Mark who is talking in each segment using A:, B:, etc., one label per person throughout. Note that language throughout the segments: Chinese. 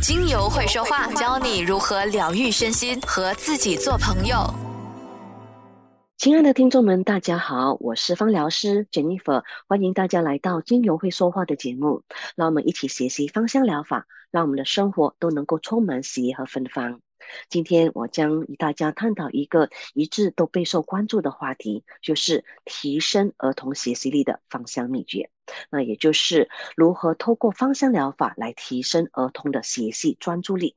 A: 精油会说话，教你如何疗愈身心和自己做朋友。
B: 亲爱的听众们，大家好，我是芳疗师 Jennifer，欢迎大家来到精油会说话的节目。让我们一起学习芳香疗法，让我们的生活都能够充满喜悦和芬芳。今天我将与大家探讨一个一致都备受关注的话题，就是提升儿童学习力的芳香秘诀。那也就是如何透过芳香疗法来提升儿童的学习专注力。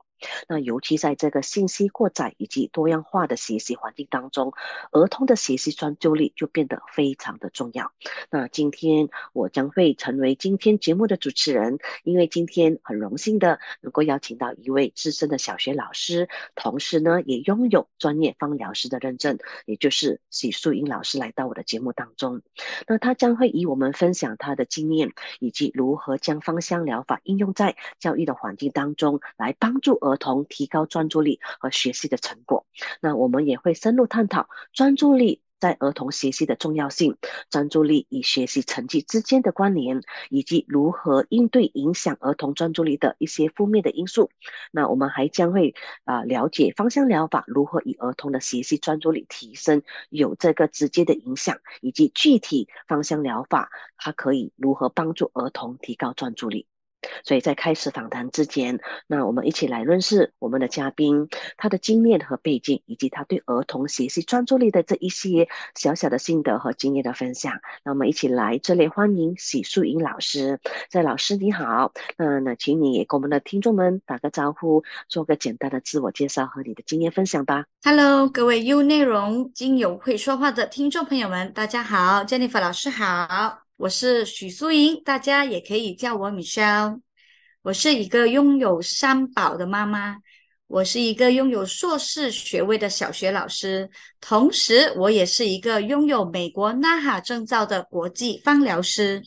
B: 那尤其在这个信息过载以及多样化的学习环境当中，儿童的学习专注力就变得非常的重要。那今天我将会成为今天节目的主持人，因为今天很荣幸的能够邀请到一位资深的小学老师，同时呢也拥有专业芳疗师的认证，也就是许素英老师来到我的节目当中。那他将会与我们分享他的经验，以及如何将芳香疗法应用在教育的环境当中，来帮助。儿童提高专注力和学习的成果，那我们也会深入探讨专注力在儿童学习的重要性，专注力与学习成绩之间的关联，以及如何应对影响儿童专注力的一些负面的因素。那我们还将会啊了解芳香疗法如何与儿童的学习专注力提升有这个直接的影响，以及具体芳香疗法它可以如何帮助儿童提高专注力。所以在开始访谈之前，那我们一起来认识我们的嘉宾，他的经验和背景，以及他对儿童学习专注力的这一些小小的心得和经验的分享。那我们一起来这里欢迎许素英老师。在老师你好，那那请你也跟我们的听众们打个招呼，做个简单的自我介绍和你的经验分享吧。
C: Hello，各位 U 内容精友会说话的听众朋友们，大家好，Jennifer 老师好。我是许素英，大家也可以叫我 Michelle。我是一个拥有三宝的妈妈，我是一个拥有硕士学位的小学老师，同时我也是一个拥有美国 NAHA 证照的国际芳疗师。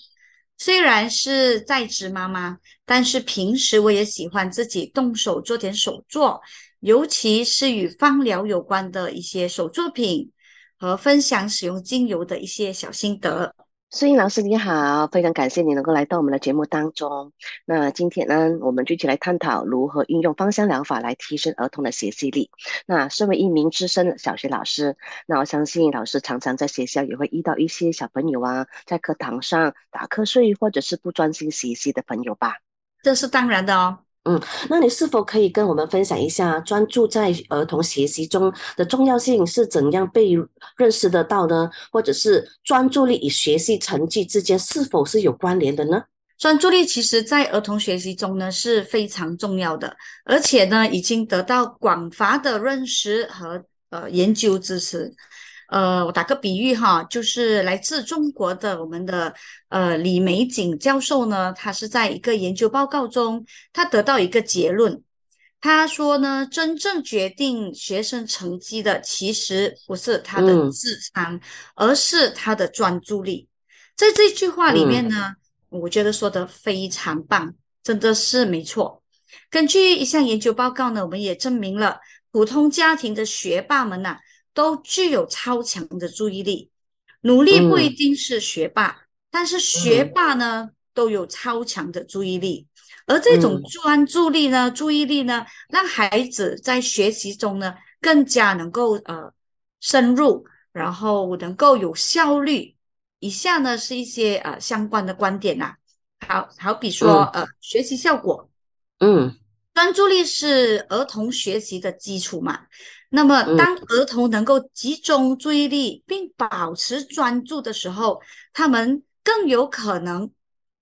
C: 虽然是在职妈妈，但是平时我也喜欢自己动手做点手作，尤其是与芳疗有关的一些手作品和分享使用精油的一些小心得。
B: 素英老师你好，非常感谢你能够来到我们的节目当中。那今天呢，我们就一起来探讨如何运用芳香疗法来提升儿童的学习力。那身为一名资深的小学老师，那我相信老师常常在学校也会遇到一些小朋友啊，在课堂上打瞌睡或者是不专心学习的朋友吧？
C: 这是当然的哦。
B: 嗯，那你是否可以跟我们分享一下专注在儿童学习中的重要性是怎样被认识得到呢？或者是专注力与学习成绩之间是否是有关联的呢？
C: 专注力其实在儿童学习中呢是非常重要的，而且呢已经得到广泛的认识和呃研究支持。呃，我打个比喻哈，就是来自中国的我们的呃李玫瑾教授呢，他是在一个研究报告中，他得到一个结论，他说呢，真正决定学生成绩的其实不是他的智商，而是他的专注力。在这句话里面呢，我觉得说的非常棒，真的是没错。根据一项研究报告呢，我们也证明了普通家庭的学霸们呐。都具有超强的注意力，努力不一定是学霸，但是学霸呢都有超强的注意力，而这种专注力呢、注意力呢，让孩子在学习中呢更加能够呃深入，然后能够有效率。以下呢是一些呃相关的观点呐，好好比说呃学习效果，
B: 嗯，
C: 专注力是儿童学习的基础嘛。那么，当儿童能够集中注意力并保持专注的时候，他们更有可能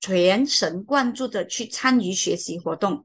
C: 全神贯注的去参与学习活动，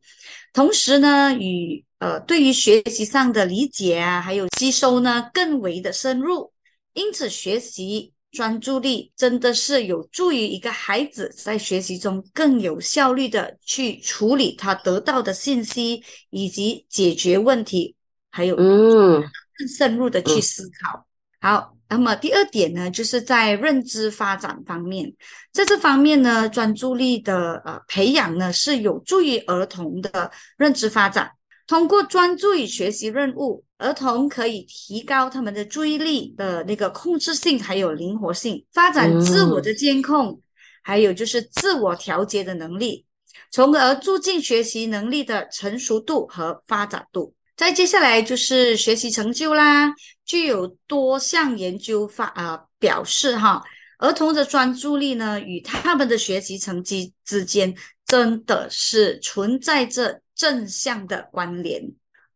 C: 同时呢，与呃对于学习上的理解啊，还有吸收呢更为的深入。因此，学习专注力真的是有助于一个孩子在学习中更有效率的去处理他得到的信息以及解决问题。还有，嗯，更深入的去思考。好，那么第二点呢，就是在认知发展方面，在这方面呢，专注力的呃培养呢，是有助于儿童的认知发展。通过专注于学习任务，儿童可以提高他们的注意力的那个控制性，还有灵活性，发展自我的监控，还有就是自我调节的能力。从而促进学习能力的成熟度和发展度。再接下来就是学习成就啦，具有多项研究发啊表示哈，儿童的专注力呢与他们的学习成绩之间真的是存在着正向的关联。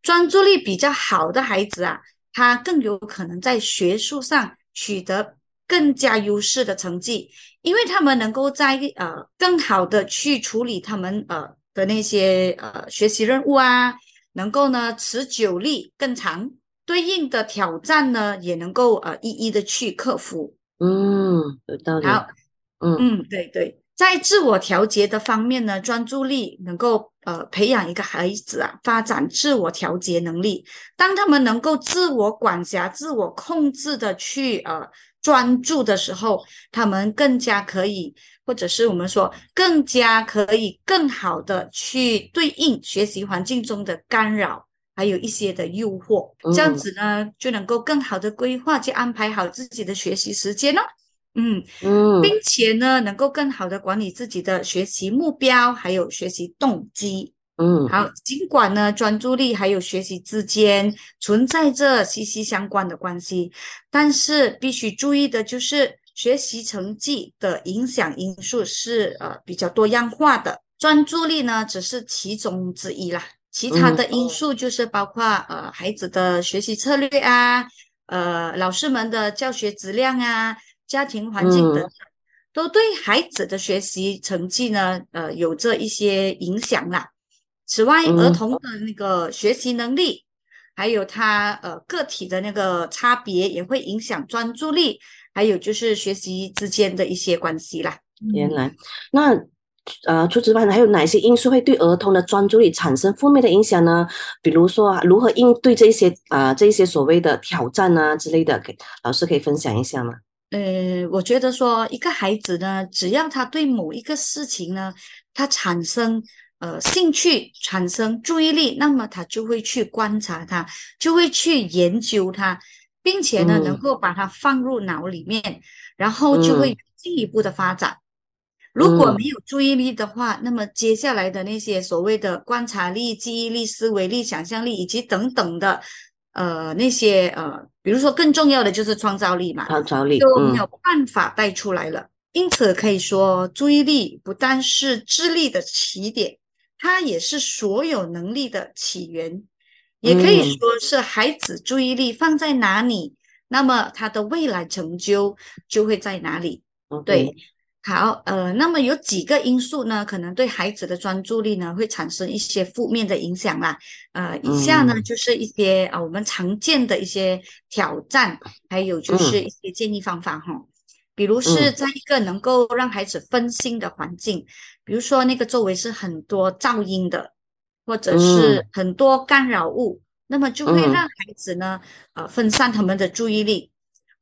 C: 专注力比较好的孩子啊，他更有可能在学术上取得更加优势的成绩，因为他们能够在呃更好的去处理他们呃的那些呃学习任务啊。能够呢持久力更长，对应的挑战呢也能够呃一一的去克服。
B: 嗯，有道理。
C: 好，
B: 嗯
C: 嗯，对对，在自我调节的方面呢，专注力能够呃培养一个孩子啊发展自我调节能力。当他们能够自我管辖、自我控制的去呃专注的时候，他们更加可以。或者是我们说更加可以更好的去对应学习环境中的干扰，还有一些的诱惑，这样子呢就能够更好的规划去安排好自己的学习时间呢，嗯嗯，并且呢能够更好的管理自己的学习目标，还有学习动机，
B: 嗯，
C: 好，尽管呢专注力还有学习之间存在着息息相关的关系，但是必须注意的就是。学习成绩的影响因素是呃比较多样化的，专注力呢只是其中之一啦。其他的因素就是包括呃孩子的学习策略啊，呃老师们的教学质量啊，家庭环境等等，都对孩子的学习成绩呢呃有着一些影响啦。此外，儿童的那个学习能力，还有他呃个体的那个差别，也会影响专注力。还有就是学习之间的一些关系啦。
B: 原来，那呃，除此之外，还有哪些因素会对儿童的专注力产生负面的影响呢？比如说，如何应对这一些啊，这一些所谓的挑战啊之类的，给老师可以分享一下吗？
C: 呃，我觉得说一个孩子呢，只要他对某一个事情呢，他产生呃兴趣，产生注意力，那么他就会去观察他，就会去研究他。并且呢，能够把它放入脑里面，然后就会进一步的发展。如果没有注意力的话，那么接下来的那些所谓的观察力、记忆力、思维力、想象力以及等等的，呃，那些呃，比如说更重要的就是创造力嘛，
B: 创造力
C: 都没有办法带出来了。因此可以说，注意力不但是智力的起点，它也是所有能力的起源。也可以说是孩子注意力放在哪里，那么他的未来成就就会在哪里。对，好，呃，那么有几个因素呢，可能对孩子的专注力呢会产生一些负面的影响啦。呃，以下呢就是一些啊我们常见的一些挑战，还有就是一些建议方法哈。比如是在一个能够让孩子分心的环境，比如说那个周围是很多噪音的。或者是很多干扰物，那么就会让孩子呢，呃，分散他们的注意力。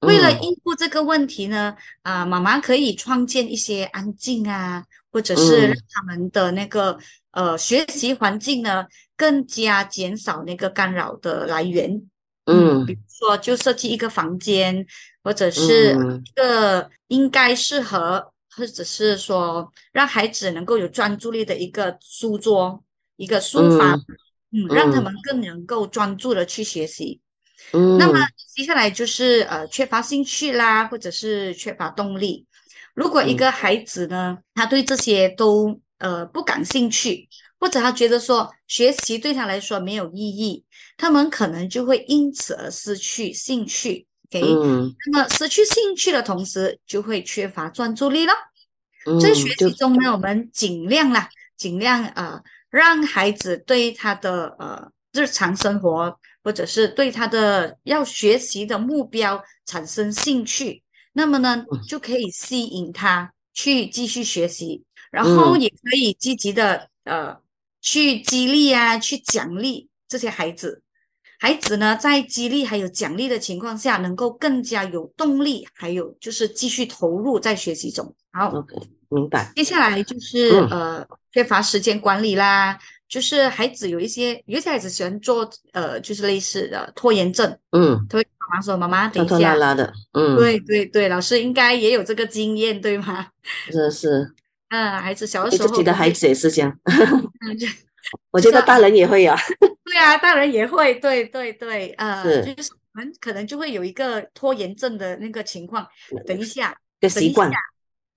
C: 为了应付这个问题呢，啊，妈妈可以创建一些安静啊，或者是让他们的那个呃学习环境呢，更加减少那个干扰的来源。
B: 嗯，
C: 比如说就设计一个房间，或者是一个应该适合，或者是说让孩子能够有专注力的一个书桌。一个书法，嗯，让他们更能够专注的去学习。
B: 嗯，
C: 那么接下来就是呃缺乏兴趣啦，或者是缺乏动力。如果一个孩子呢，他对这些都呃不感兴趣，或者他觉得说学习对他来说没有意义，他们可能就会因此而失去兴趣。给，那么失去兴趣的同时，就会缺乏专注力了。在学习中呢，我们尽量啦，尽量呃。让孩子对他的呃日常生活，或者是对他的要学习的目标产生兴趣，那么呢，就可以吸引他去继续学习，然后也可以积极的呃去激励啊，去奖励这些孩子。孩子呢，在激励还有奖励的情况下，能够更加有动力，还有就是继续投入在学习中。好。
B: 明白。
C: 接下来就是呃，缺乏时间管理啦，就是孩子有一些有些孩子喜欢做呃，就是类似的拖延症，
B: 嗯，
C: 他会妈妈说妈妈等一
B: 下，拖拉拉的，嗯，
C: 对对对，老师应该也有这个经验对吗？
B: 是 是，
C: 嗯，孩子小的时候，
B: 自己的孩子也是这样，
C: 嗯，
B: 我觉得大人也会啊。
C: 对啊，大人也会，对对对，呃，
B: 是
C: 就是我们可能就会有一个拖延症的那个情况。等一下，等一
B: 个习惯
C: 下，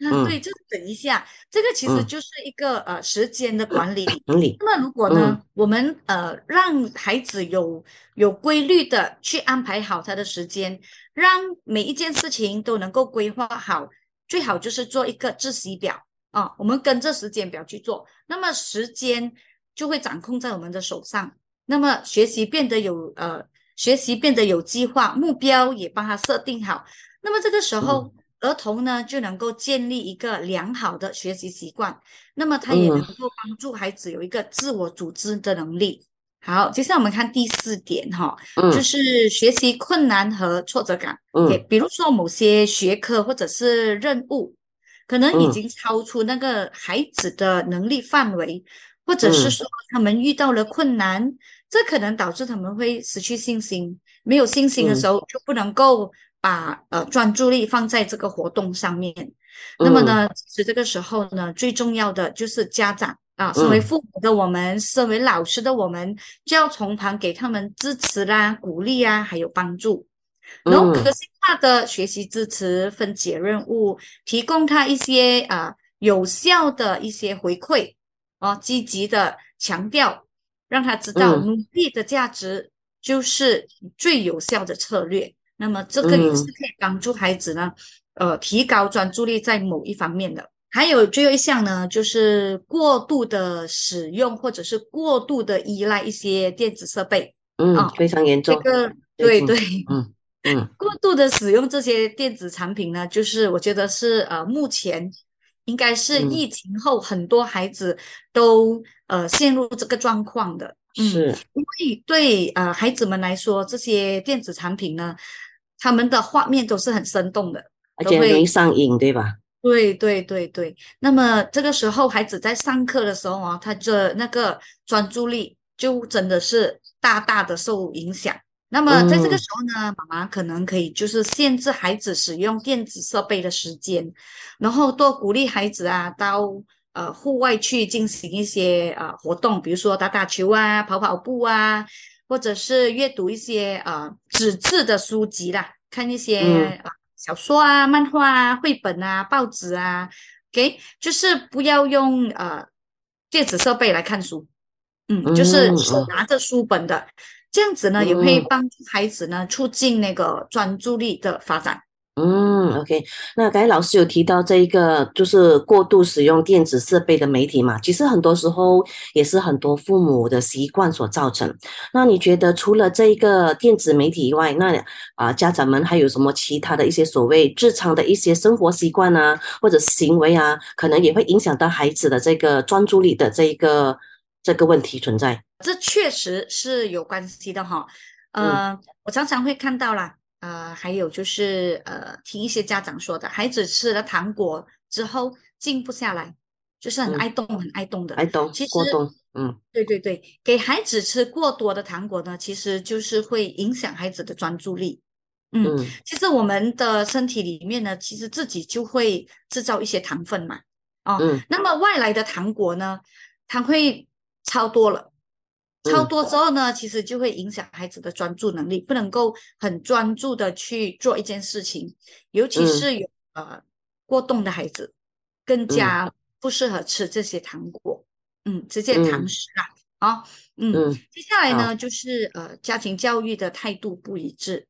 C: 嗯，
B: 嗯
C: 对，就是等一下，这个其实
B: 嗯
C: 就是一个呃时间的管理。那么如果呢，我们呃让孩子有有规律的去安排好他的时间，让每一件事情都能够规划好，最好就是做一个自习表啊，我们跟着时间表去做，那么时间就会掌控在我们的手上，那么学习变得有呃学习变得有计划，目标也帮他设定好，那么这个时候。儿童呢就能够建立一个良好的学习习惯，那么他也
B: 嗯
C: 能够帮助孩子有一个自我组织的能力。好，接下来我们看第四点哈，
B: 嗯
C: 就是学习困难和挫折感。也
B: 嗯
C: 比如说某些学科或者是任务，可能已
B: 嗯
C: 经超出那个孩子的能力范围，或者是
B: 嗯
C: 说他们遇到了困难，这可能导致他们会失去信心。没有信心的
B: 嗯
C: 时候，就不能够把呃专注力放在这个活动上面。那么
B: 嗯
C: 呢，其实这个时候呢，最重要的就是家长啊，身为
B: 嗯
C: 父母的我们，身为老师的我们，就要从旁给他们支持啦、鼓励啊，还有帮助。然后
B: 嗯
C: 个性化的学习支持、分解任务，提供他一些啊、有效的一些回馈哦，积极的强调，让他知道
B: 嗯
C: 努力的价值就是最有效的策略。那么这个也是
B: 嗯
C: 可以帮助孩子呢，呃，提高专注力在某一方面的。还有最后一项呢，就是过度的使用或者是过度的依赖一些电子设备。
B: 嗯
C: 啊，
B: 非常严重。
C: 这个对对，
B: 嗯嗯
C: 过度的使用这些电子产品呢，就是我觉得是呃，目前应该是
B: 嗯
C: 疫情后很多孩子都呃陷入这个状况的。嗯，
B: 是
C: 因为对呃孩子们来说，这些电子产品呢，他们的画面都是很生动的，都
B: 而且容易
C: 会
B: 上瘾，对吧？
C: 对对对对，那么这个时候孩子在上课的时候啊，他的那个专注力就真的是大大的受影响。那么在这个
B: 嗯
C: 时候呢，妈妈可能可以就是限制孩子使用电子设备的时间，然后多鼓励孩子啊到呃户外去进行一些呃活动，比如说打打球啊、跑跑步啊，或者是阅读一些呃纸质的书籍啦，看一些、小说啊、漫画啊、绘本啊、报纸啊，OK，就是不要用呃电子设备来看书，嗯，就是
B: 嗯
C: 手
B: 嗯
C: 拿着书本的，这样子呢也会
B: 嗯。
C: 帮助孩子呢促进那个专注力的发展。
B: 嗯，OK。那刚才老师有提到这一个，就是过度使用电子设备的媒体嘛，其实很多时候也是很多父母的习惯所造成。那你觉得除了这一个电子媒体以外，那啊、家长们还有什么其他的一些所谓日常的一些生活习惯啊，或者行为啊，可能也会影响到孩子的这个专注力的这一个这个问题存在？
C: 这确实是有关系的哈。呃，我常常会看到啦，呃，还有就是呃，听一些家长说的，孩子吃了糖果之后静不下来，就是很
B: 嗯
C: 爱动、很爱动的。
B: 爱动
C: 其实
B: 过动，嗯
C: 对对对，给孩子吃过多的糖果呢，其实就是会影响孩子的专注力。嗯，
B: 嗯
C: 其实我们的身体里面呢，其实自己就会制造一些糖分嘛。哦，
B: 嗯
C: 那么外来的糖果呢，它会超多了，超
B: 嗯。
C: 多之后呢，其实就会影响孩子的专注能力，不能够很专注的去做一件事情，尤其
B: 嗯。
C: 是有呃过动的孩子，更加不适合吃这些糖果，嗯，这些糖
B: 嗯
C: 食啦，啊，嗯，
B: 嗯。
C: 接下来呢，就是呃家庭教育的态度不一致，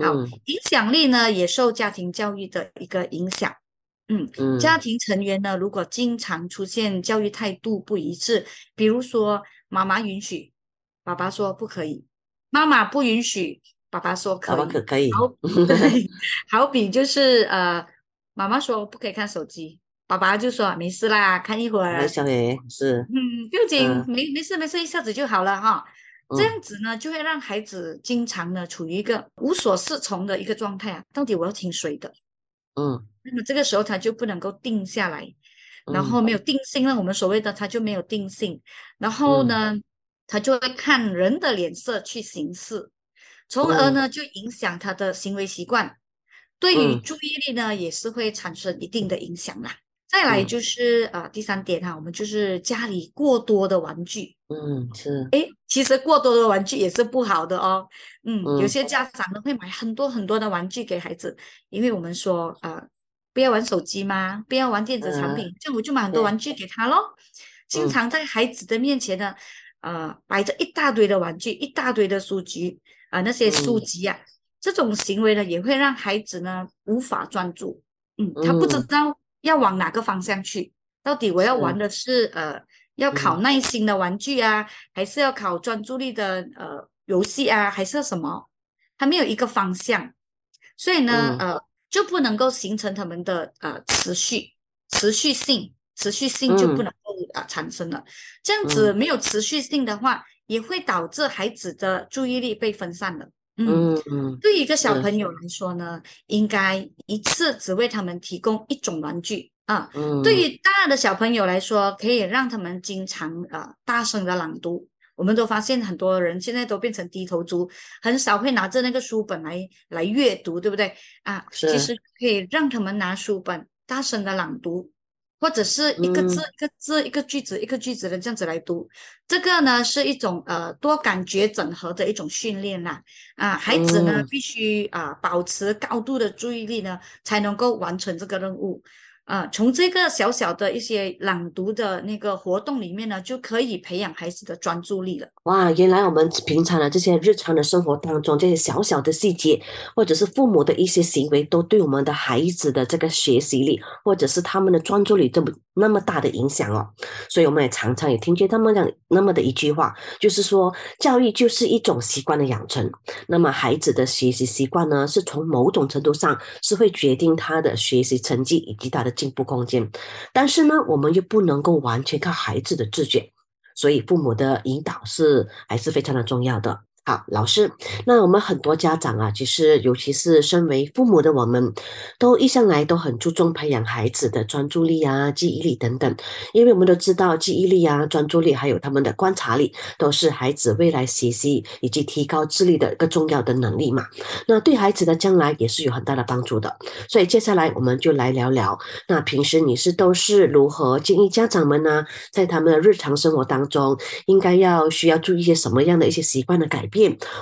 C: 好，
B: 嗯。
C: 影响力呢也受家庭教育的一个影响。嗯，
B: 嗯。
C: 家庭成员呢，如果经常出现教育态度不一致，比如说妈妈允许，爸爸说不可以；妈妈不允许，爸爸说可以。
B: 爸爸可可以？
C: 好，对，好比就是呃，妈妈说不可以看手机，爸爸就说没事啦，看一会儿，
B: 小爷是，
C: 嗯，不要紧，
B: 嗯
C: 没没事没事，一下子就好了哈。这
B: 嗯
C: 样子呢，就会让孩子经常呢处于一个无所适从的一个状态啊。到底我要听谁的？
B: 嗯
C: 那么这个时候他就不能够定下来，然
B: 嗯
C: 后没有定性那。我们所谓的他就没有定性，然后呢，他就会看人的脸色去行事，从而呢就影响他的行为习惯，对于
B: 嗯
C: 注意力呢也是会产生一定的影响啦。再来就是呃第三点哈，我们就是家里过多的玩具。
B: 嗯，是。
C: 诶，其实过多的玩具也是不好的哦。嗯，
B: 嗯
C: 有些家长呢会买很多很多的玩具给孩子，因为我们说呃不要玩手机吗，不要玩电子产品，这样我就买很多玩具给他咯。经
B: 嗯
C: 常在孩子的面前呢，呃，摆着一大堆的玩具，一大堆的书籍啊、那些书
B: 嗯
C: 籍啊，这种行为呢也会让孩子呢无法专注。嗯，他不知
B: 嗯
C: 道要往哪个方向去，到底我要玩的是呃要考
B: 嗯。
C: 耐心的玩具啊，还是要考专注力的呃游戏啊，还是什么？他没有一个方向，所以呢，
B: 嗯。
C: 呃，就不能够形成他们的呃持续持续性，持续性就不
B: 嗯
C: 能够啊、呃产生了。这样子没有持续性的话，也会导致孩子的注意力被分散了。嗯，
B: 嗯嗯
C: 对于一个小朋友来说呢，应该一次只为他们提供一种玩具啊。
B: 嗯，
C: 对于大的小朋友来说，可以让他们经常呃大声的朗读。我们都发现很多人现在都变成低头族，很少会拿着那个书本来来阅读，对不对啊？其
B: 是
C: 实可以让他们拿书本大声的朗读，或者是一个字、
B: 嗯
C: 一个字、一个句子、一个句子的这样子来读。这个呢是一种呃多感觉整合的一种训练啦。啊，孩子呢
B: 嗯
C: 必须啊保持高度的注意力呢，才能够完成这个任务。啊，从这个小小的一些朗读的那个活动里面呢，就可以培养孩子的专注力了。
B: 哇，原来我们平常的这些日常的生活当中，这些小小的细节，或者是父母的一些行为，都对我们的孩子的这个学习力，或者是他们的专注力，这么那么大的影响哦。所以我们也常常也听见他们讲那么的一句话，就是说，教育就是一种习惯的养成。那么孩子的学习习惯呢，是从某种程度上是会决定他的学习成绩以及他的进步空间。但是呢，我们又不能够完全靠孩子的自觉。所以父母的引导是还是非常的重要的。好，老师，那我们很多家长啊，其实尤其是身为父母的我们，都一向来都很注重培养孩子的专注力啊、记忆力等等，因为我们都知道记忆力啊、专注力还有他们的观察力，都是孩子未来学习以及提高智力的一个重要的能力嘛。那对孩子的将来也是有很大的帮助的。所以接下来我们就来聊聊，那平时你是都是如何建议家长们呢，在他们的日常生活当中，应该要需要注意一些什么样的一些习惯的改变，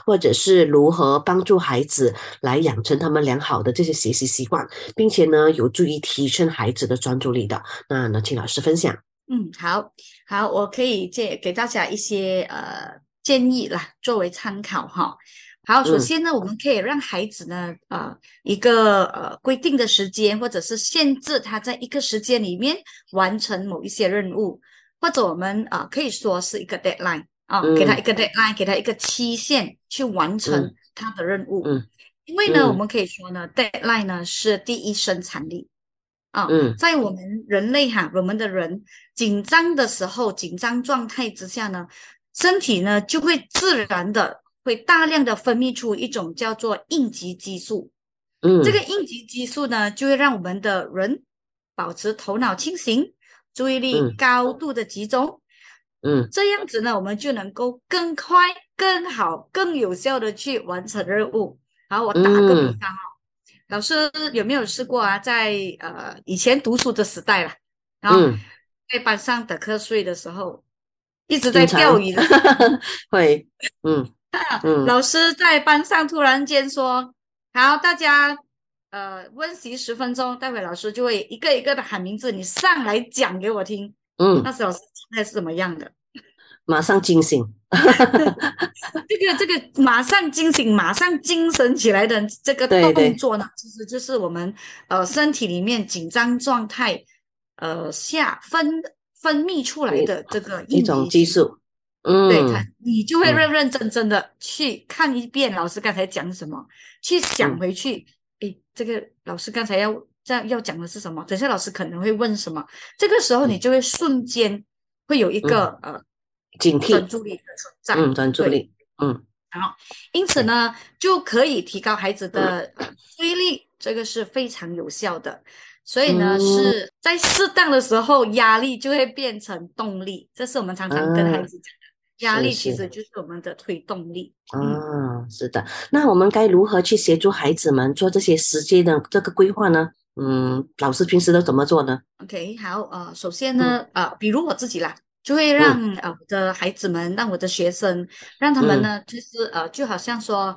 B: 或者是如何帮助孩子来养成他们良好的这些学习习惯，并且呢，有助于提升孩子的专注力的。那呢，请老师分享。
C: 嗯，好好，我可以借给大家一些呃建议啦，作为参考哈。好，首
B: 嗯
C: 先呢，我们可以让孩子呢，呃，一个呃规定的时间，或者是限制他在一个时间里面完成某一些任务，或者我们啊、呃可以说是一个 deadline 啊、给他
B: 嗯
C: 一个 deadline，给他一个期限去完成
B: 嗯。
C: 他的任务。
B: 嗯。
C: 因为呢，我
B: 嗯
C: 们可以说呢，deadline 呢是第一生产力。啊，
B: 嗯。
C: 在我们人类哈，我们的人紧张的时候，紧张状态之下呢，身体呢就会自然的会大量的分泌出一种叫做应急激素。
B: 嗯，
C: 这个应急激素呢，就会让我们的人保持头脑清醒，注意力
B: 嗯。
C: 高度的集中。
B: 嗯
C: 这样子呢，我们就能够更快、更好、更有效的去完成任务。好，我打个比
B: 嗯
C: 方哦，老师有没有试过啊？在呃以前读书的时代啦，然后
B: 嗯，
C: 在班上打瞌睡的时候，一直在钓鱼的时候，
B: 会，嗯 嗯
C: 老师在班上突然间说：“好，大家呃温习十分钟，待会老师就会一个一个的喊名字，你上来讲给我听。”
B: 嗯，
C: 那时候老师现在是怎么样的？
B: 马上惊醒。
C: 这个这个马上惊醒、马上精神起来的这个动作呢，其实就是我们呃身体里面紧张状态呃下分分泌出来的这个
B: 一种
C: 激
B: 激素。嗯，
C: 对，它你就会
B: 嗯
C: 认认真真的去看一遍老师刚才讲什么，去想
B: 嗯
C: 回去，诶，这个老师刚才要这样要讲的是什么？等下老师可能会问什么？这个时候你就会瞬间会有一个、呃
B: 警惕
C: 专。注力的存在，
B: 嗯，专注力。嗯好
C: 因此呢，就可以提高孩子的呃注意力，这个是非常有效的。所以呢，
B: 嗯
C: 是在适当的时候，压力就会变成动力，这是我们常常跟孩子讲的。压力其实就是我们的推动力。嗯，
B: 啊，是的。那我们该如何去协助孩子们做这些时间的这个规划呢？嗯，老师平时都怎么做呢
C: ？OK，好，呃，首先呢，呃，比如我自己啦，就会让
B: 嗯
C: 呃我的孩子们，让我的学生，让他们
B: 嗯
C: 呢，就是呃，就好像说，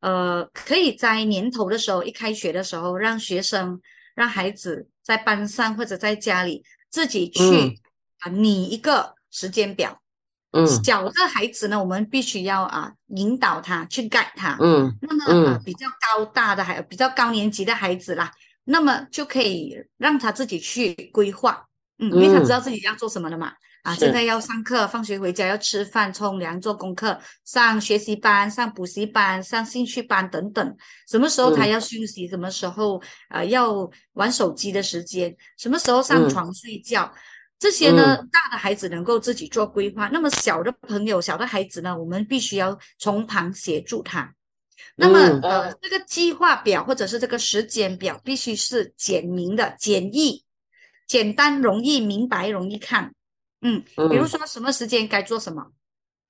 C: 呃，可以在年头的时候，一开学的时候，让学生、让孩子在班上或者在家里自己去
B: 嗯
C: 啊拟一个时间表。
B: 嗯
C: 小的孩子呢，我们必须要啊引导他去 guide 他。
B: 嗯
C: 那么比较高大的孩比较高年级的孩子啦，那么就可以让他自己去规划，嗯，因为他知道自己要做什么了嘛。啊，现在要上课，放学回家要吃饭、冲凉、做功课，上学习班、上补习班、上兴趣班等等。什么时候他
B: 嗯
C: 要休息？什么时候呃要玩手机的时间？什么时候上
B: 嗯
C: 床睡觉？这些呢，大的孩子能够自己做规划，那么小的朋友、小的孩子呢，我们必须要从旁协助他。那么，
B: 嗯
C: 呃，这个计划表或者是这个时间表必须是简明的、简易、简单、容易明白、容易看。嗯，比如
B: 嗯
C: 说什么时间该做什么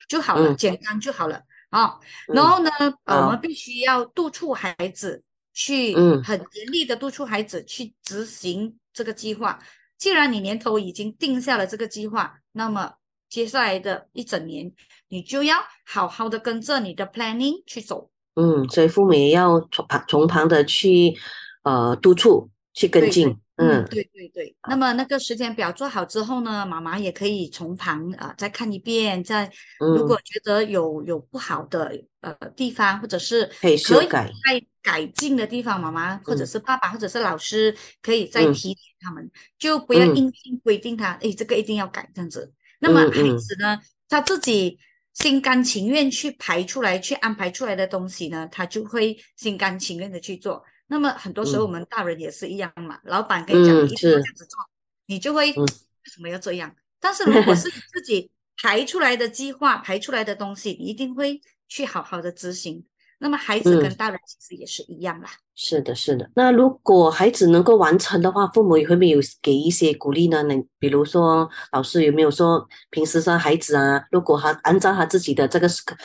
C: 就好了，
B: 嗯
C: 简单就好了啊。
B: 嗯
C: 然后呢，呃，我们必须要督促孩子去
B: 嗯
C: 很严厉的督促孩子去执行这个计划。既然你年头已经定下了这个计划，那么接下来的一整年，你就要好好的跟着你的 planning 去走。
B: 嗯，所以父母也要从旁从旁的去呃督促去跟进，
C: 嗯，
B: 嗯
C: 对对对。那么那个时间表做好之后呢，妈妈也可以从旁啊、呃再看一遍，再如
B: 嗯。
C: 果觉得有有不好的呃地方，或者是
B: 可以修改。
C: 再改进的地方，妈妈或者
B: 嗯。
C: 是爸爸或者是老师可以再
B: 嗯。
C: 提点他们，就不要
B: 嗯。
C: 硬性规定他，诶，这个一定要改。这样子。那么孩子呢，他自己心甘情愿去排出来、去安排出来的东西呢，他就会心甘情愿的去做。那么很多时候我
B: 嗯
C: 们大人也是一样嘛，老板跟你讲
B: 嗯
C: 你一定要这样子做，你就会
B: 嗯
C: 为什么要这样？但是如果是你自己排出来的计划、排出来的东西，你一定会去好好的执行。那么孩子跟
B: 嗯
C: 大人其实也是一样啦。
B: 是的，是的。那如果孩子能够完成的话，父母也会没有给一些鼓励呢？那比如说，老师有没有说，平时说孩子啊，如果他按照他自己的这个课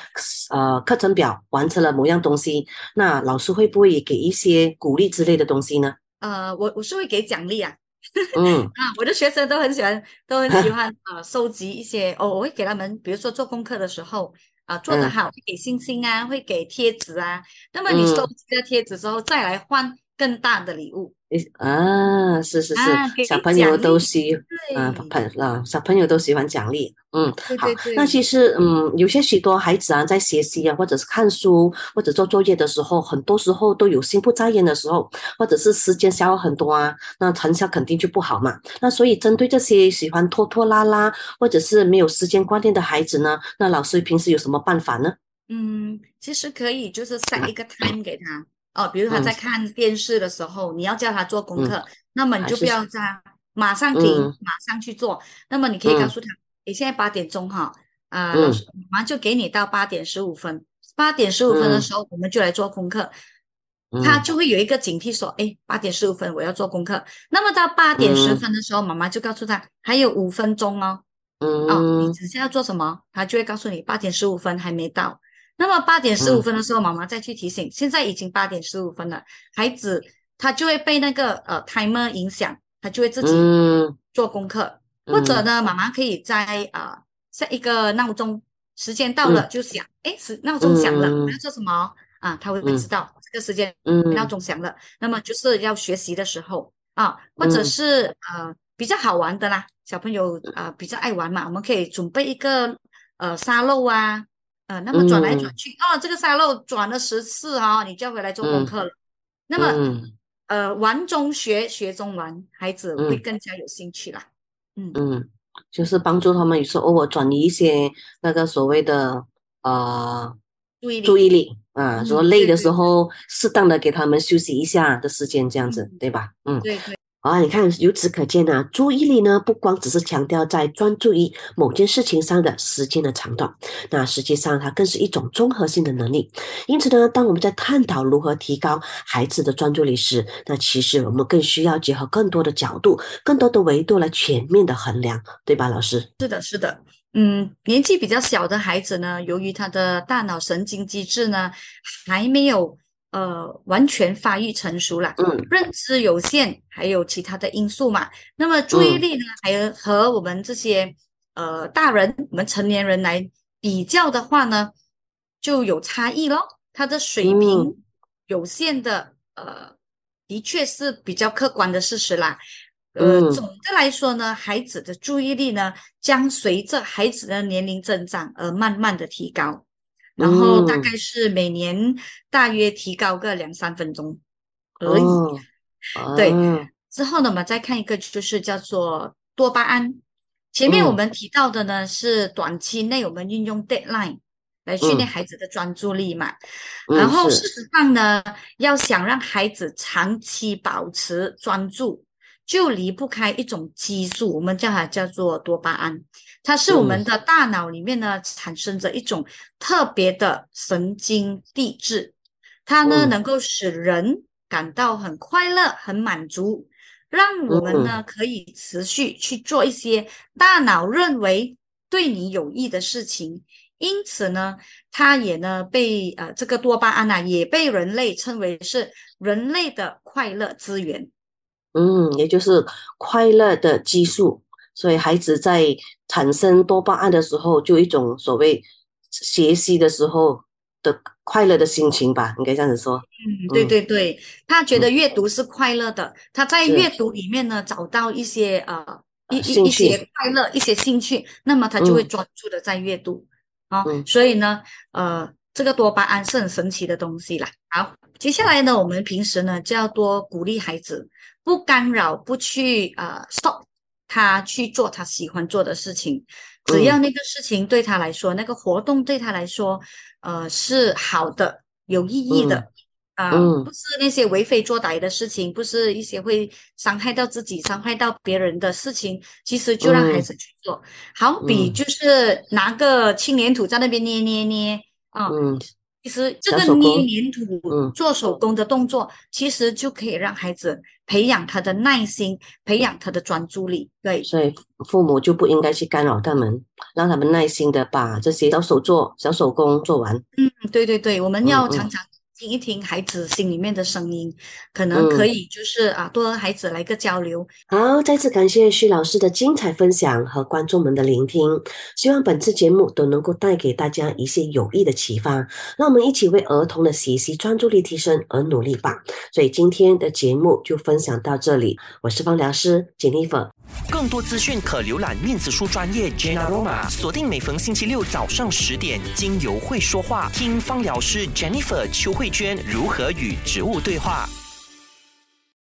B: 呃课程表完成了某样东西，那老师会不会也给一些鼓励之类的东西呢？
C: 呃，我我是会给奖励啊，
B: 嗯
C: 啊，我的学生都很喜欢，都很喜欢呃收集一些哦，我会给他们，比如说做功课的时候啊、做得
B: 嗯
C: 好会给星星啊，会给贴纸啊。那么你收
B: 嗯
C: 集了贴纸之后，再来换更大的礼物
B: 诶啊，是是是，
C: 啊，
B: 小朋友都喜
C: 对
B: 啊朋啊小朋友都喜欢奖励，嗯，好
C: 对对，
B: 那其实嗯，有些许多孩子啊，在学习啊，或者是看书或者做作业的时候，很多时候都有心不在焉的时候，或者是时间消耗很多啊，那成效肯定就不好嘛。那所以针对这些喜欢拖拖拉拉或者是没有时间观念的孩子呢，那老师平时有什么办法呢？
C: 嗯，其实可以就是 set 一个 time 给他哦，比如他
B: 嗯
C: 在看电视的时候，你要叫他做功课，那么你就不要叫他马上停，
B: 嗯
C: 马上去做。那么你可以告
B: 嗯
C: 诉他，诶，现在八点钟哈，啊、
B: 嗯
C: 老师马上就给你到八点十五分，八点十五分的
B: 嗯
C: 时候我们就来做功课。他
B: 嗯
C: 就会有一个警惕，说：“哎，八点十五分我要做功课。”那么到八点十
B: 嗯
C: 分的时候，妈妈就告诉他还有五分钟哦。哦，你
B: 嗯
C: 只是要做什么，他就会告诉你八点十五分还没到。那么八点十五
B: 嗯。
C: 分的时候，妈妈再去提醒，现在已经八点十五分了，孩子他就会被那个呃 timer 影响，他就会自己
B: 嗯。
C: 做功课，或者
B: 嗯
C: 呢，妈妈可以在啊、呃、设一个闹钟，时间到了
B: 嗯。
C: 就响，诶，时闹钟响了，
B: 嗯。
C: 我要做什么？啊？他会
B: 嗯。
C: 知道这个时间
B: 嗯。
C: 闹钟响了，那么就是要学习的时候啊，或者
B: 嗯
C: 是呃比较好玩的啦，小朋友啊、比较爱玩嘛，我们可以准备一个呃沙漏啊，呃，那么转来转
B: 嗯
C: 去，哦，这个沙漏转了十次啊、你就要回来做功
B: 嗯
C: 课了。那么
B: 嗯
C: 呃，玩中学，学中玩，孩子会
B: 嗯
C: 更加有兴趣啦。嗯，
B: 嗯，就是帮助他们有时候偶尔转移一些那个所谓的呃
C: 注意力，
B: 注意力啊，说
C: 嗯
B: 累的时候，适当的给他们休息一下的时间，这样子
C: 嗯，
B: 对吧？嗯。
C: 对对，
B: 啊，你看，由此可见呢、注意力呢不光只是强调在专注于某件事情上的时间的长短，那实际上它更是一种综合性的能力。因此呢，当我们在探讨如何提高孩子的专注力时，那其实我们更需要结合更多的角度、更多的维度来全面的衡量，对吧，老师？
C: 是的，是的。嗯，年纪比较小的孩子呢，由于他的大脑神经机制呢还没有呃完全发育成熟了，
B: 嗯
C: 认知有限，还有其他的因素嘛。那么注意
B: 嗯
C: 力呢，还有和我们这些呃大人，我们成年人来比较的话呢，就有差异咯。他的水平
B: 嗯
C: 有限的，呃，的确是比较客观的事实啦。呃，
B: 嗯
C: 总的来说呢，孩子的注意力呢，将随着孩子的年龄增长而慢慢的提高，然后大
B: 嗯
C: 概是每年大约提高个两三分钟而已。
B: 哦，
C: 对
B: 啊
C: 之后呢，我们再看一个，就是叫做多巴胺。前面我
B: 嗯
C: 们提到的呢，是短期内我们运用 deadline 来训练
B: 嗯
C: 孩子的专注力嘛。
B: 嗯
C: 然后事实上呢，要想让孩子长期保持专注，就离不开一种激素，我们叫它叫做多巴胺。它是我们
B: 嗯
C: 的大脑里面呢产生着一种特别的神经递质，它呢
B: 嗯
C: 能够使人感到很快乐、很满足，让我们
B: 嗯
C: 呢可以持续去做一些大脑认为对你有益的事情。因此呢，它也呢被呃这个多巴胺啊，也被人类称为是人类的快乐资源。
B: 嗯，也就是快乐的激素，所以孩子在产生多巴胺的时候，就有一种所谓学习的时候的快乐的心情吧，应该这样子说。
C: 嗯，对
B: 嗯。
C: 对对，他觉得阅读是快乐的，他在阅读里面呢找到一些呃一一一些快乐、一些兴趣，那么他就会
B: 嗯。
C: 专注的在阅读。啊、
B: 嗯。
C: 所以呢，呃，这个多巴胺是很神奇的东西啦。好，接下来呢，我们平时呢就要多鼓励孩子，不干扰，不去呃 stop 他去做他喜欢做的事情，只
B: 嗯。
C: 要那个事情对他来说，那个活动对他来说，呃，是好的、有意义的。啊、
B: 嗯。
C: 不是那些为非作歹的事情，不是一些会伤害到自己、伤害到别人的事情，其实就让孩
B: 嗯。
C: 子去做。好比
B: 嗯。
C: 就是拿个青黏土在那边捏捏捏啊，
B: 嗯
C: 其实这个捏黏土
B: 嗯
C: 做手工的动作，其实就可以让孩子培养他的耐心，培养他的专注力。对，
B: 所以父母就不应该去干扰他们，让他们耐心的把这些小手做、小手工做完。
C: 嗯，对对对，我们要常常听一听孩子心里面的声音，可能可
B: 嗯
C: 以就是啊，多和孩子来个交流。
B: 好，再次感谢徐老师的精彩分享和观众们的聆听，希望本次节目都能够带给大家一些有益的启发，让我们一起为儿童的学习专注力提升而努力吧。所以今天的节目就分享到这里，我是芳疗师 Jennifer。
D: 更多资讯可浏览面子书专业 Jenna Roma，锁定每逢星期六早上十点，经由会说话，听芳疗师 Jennifer 邱慧娟如何与植物对话。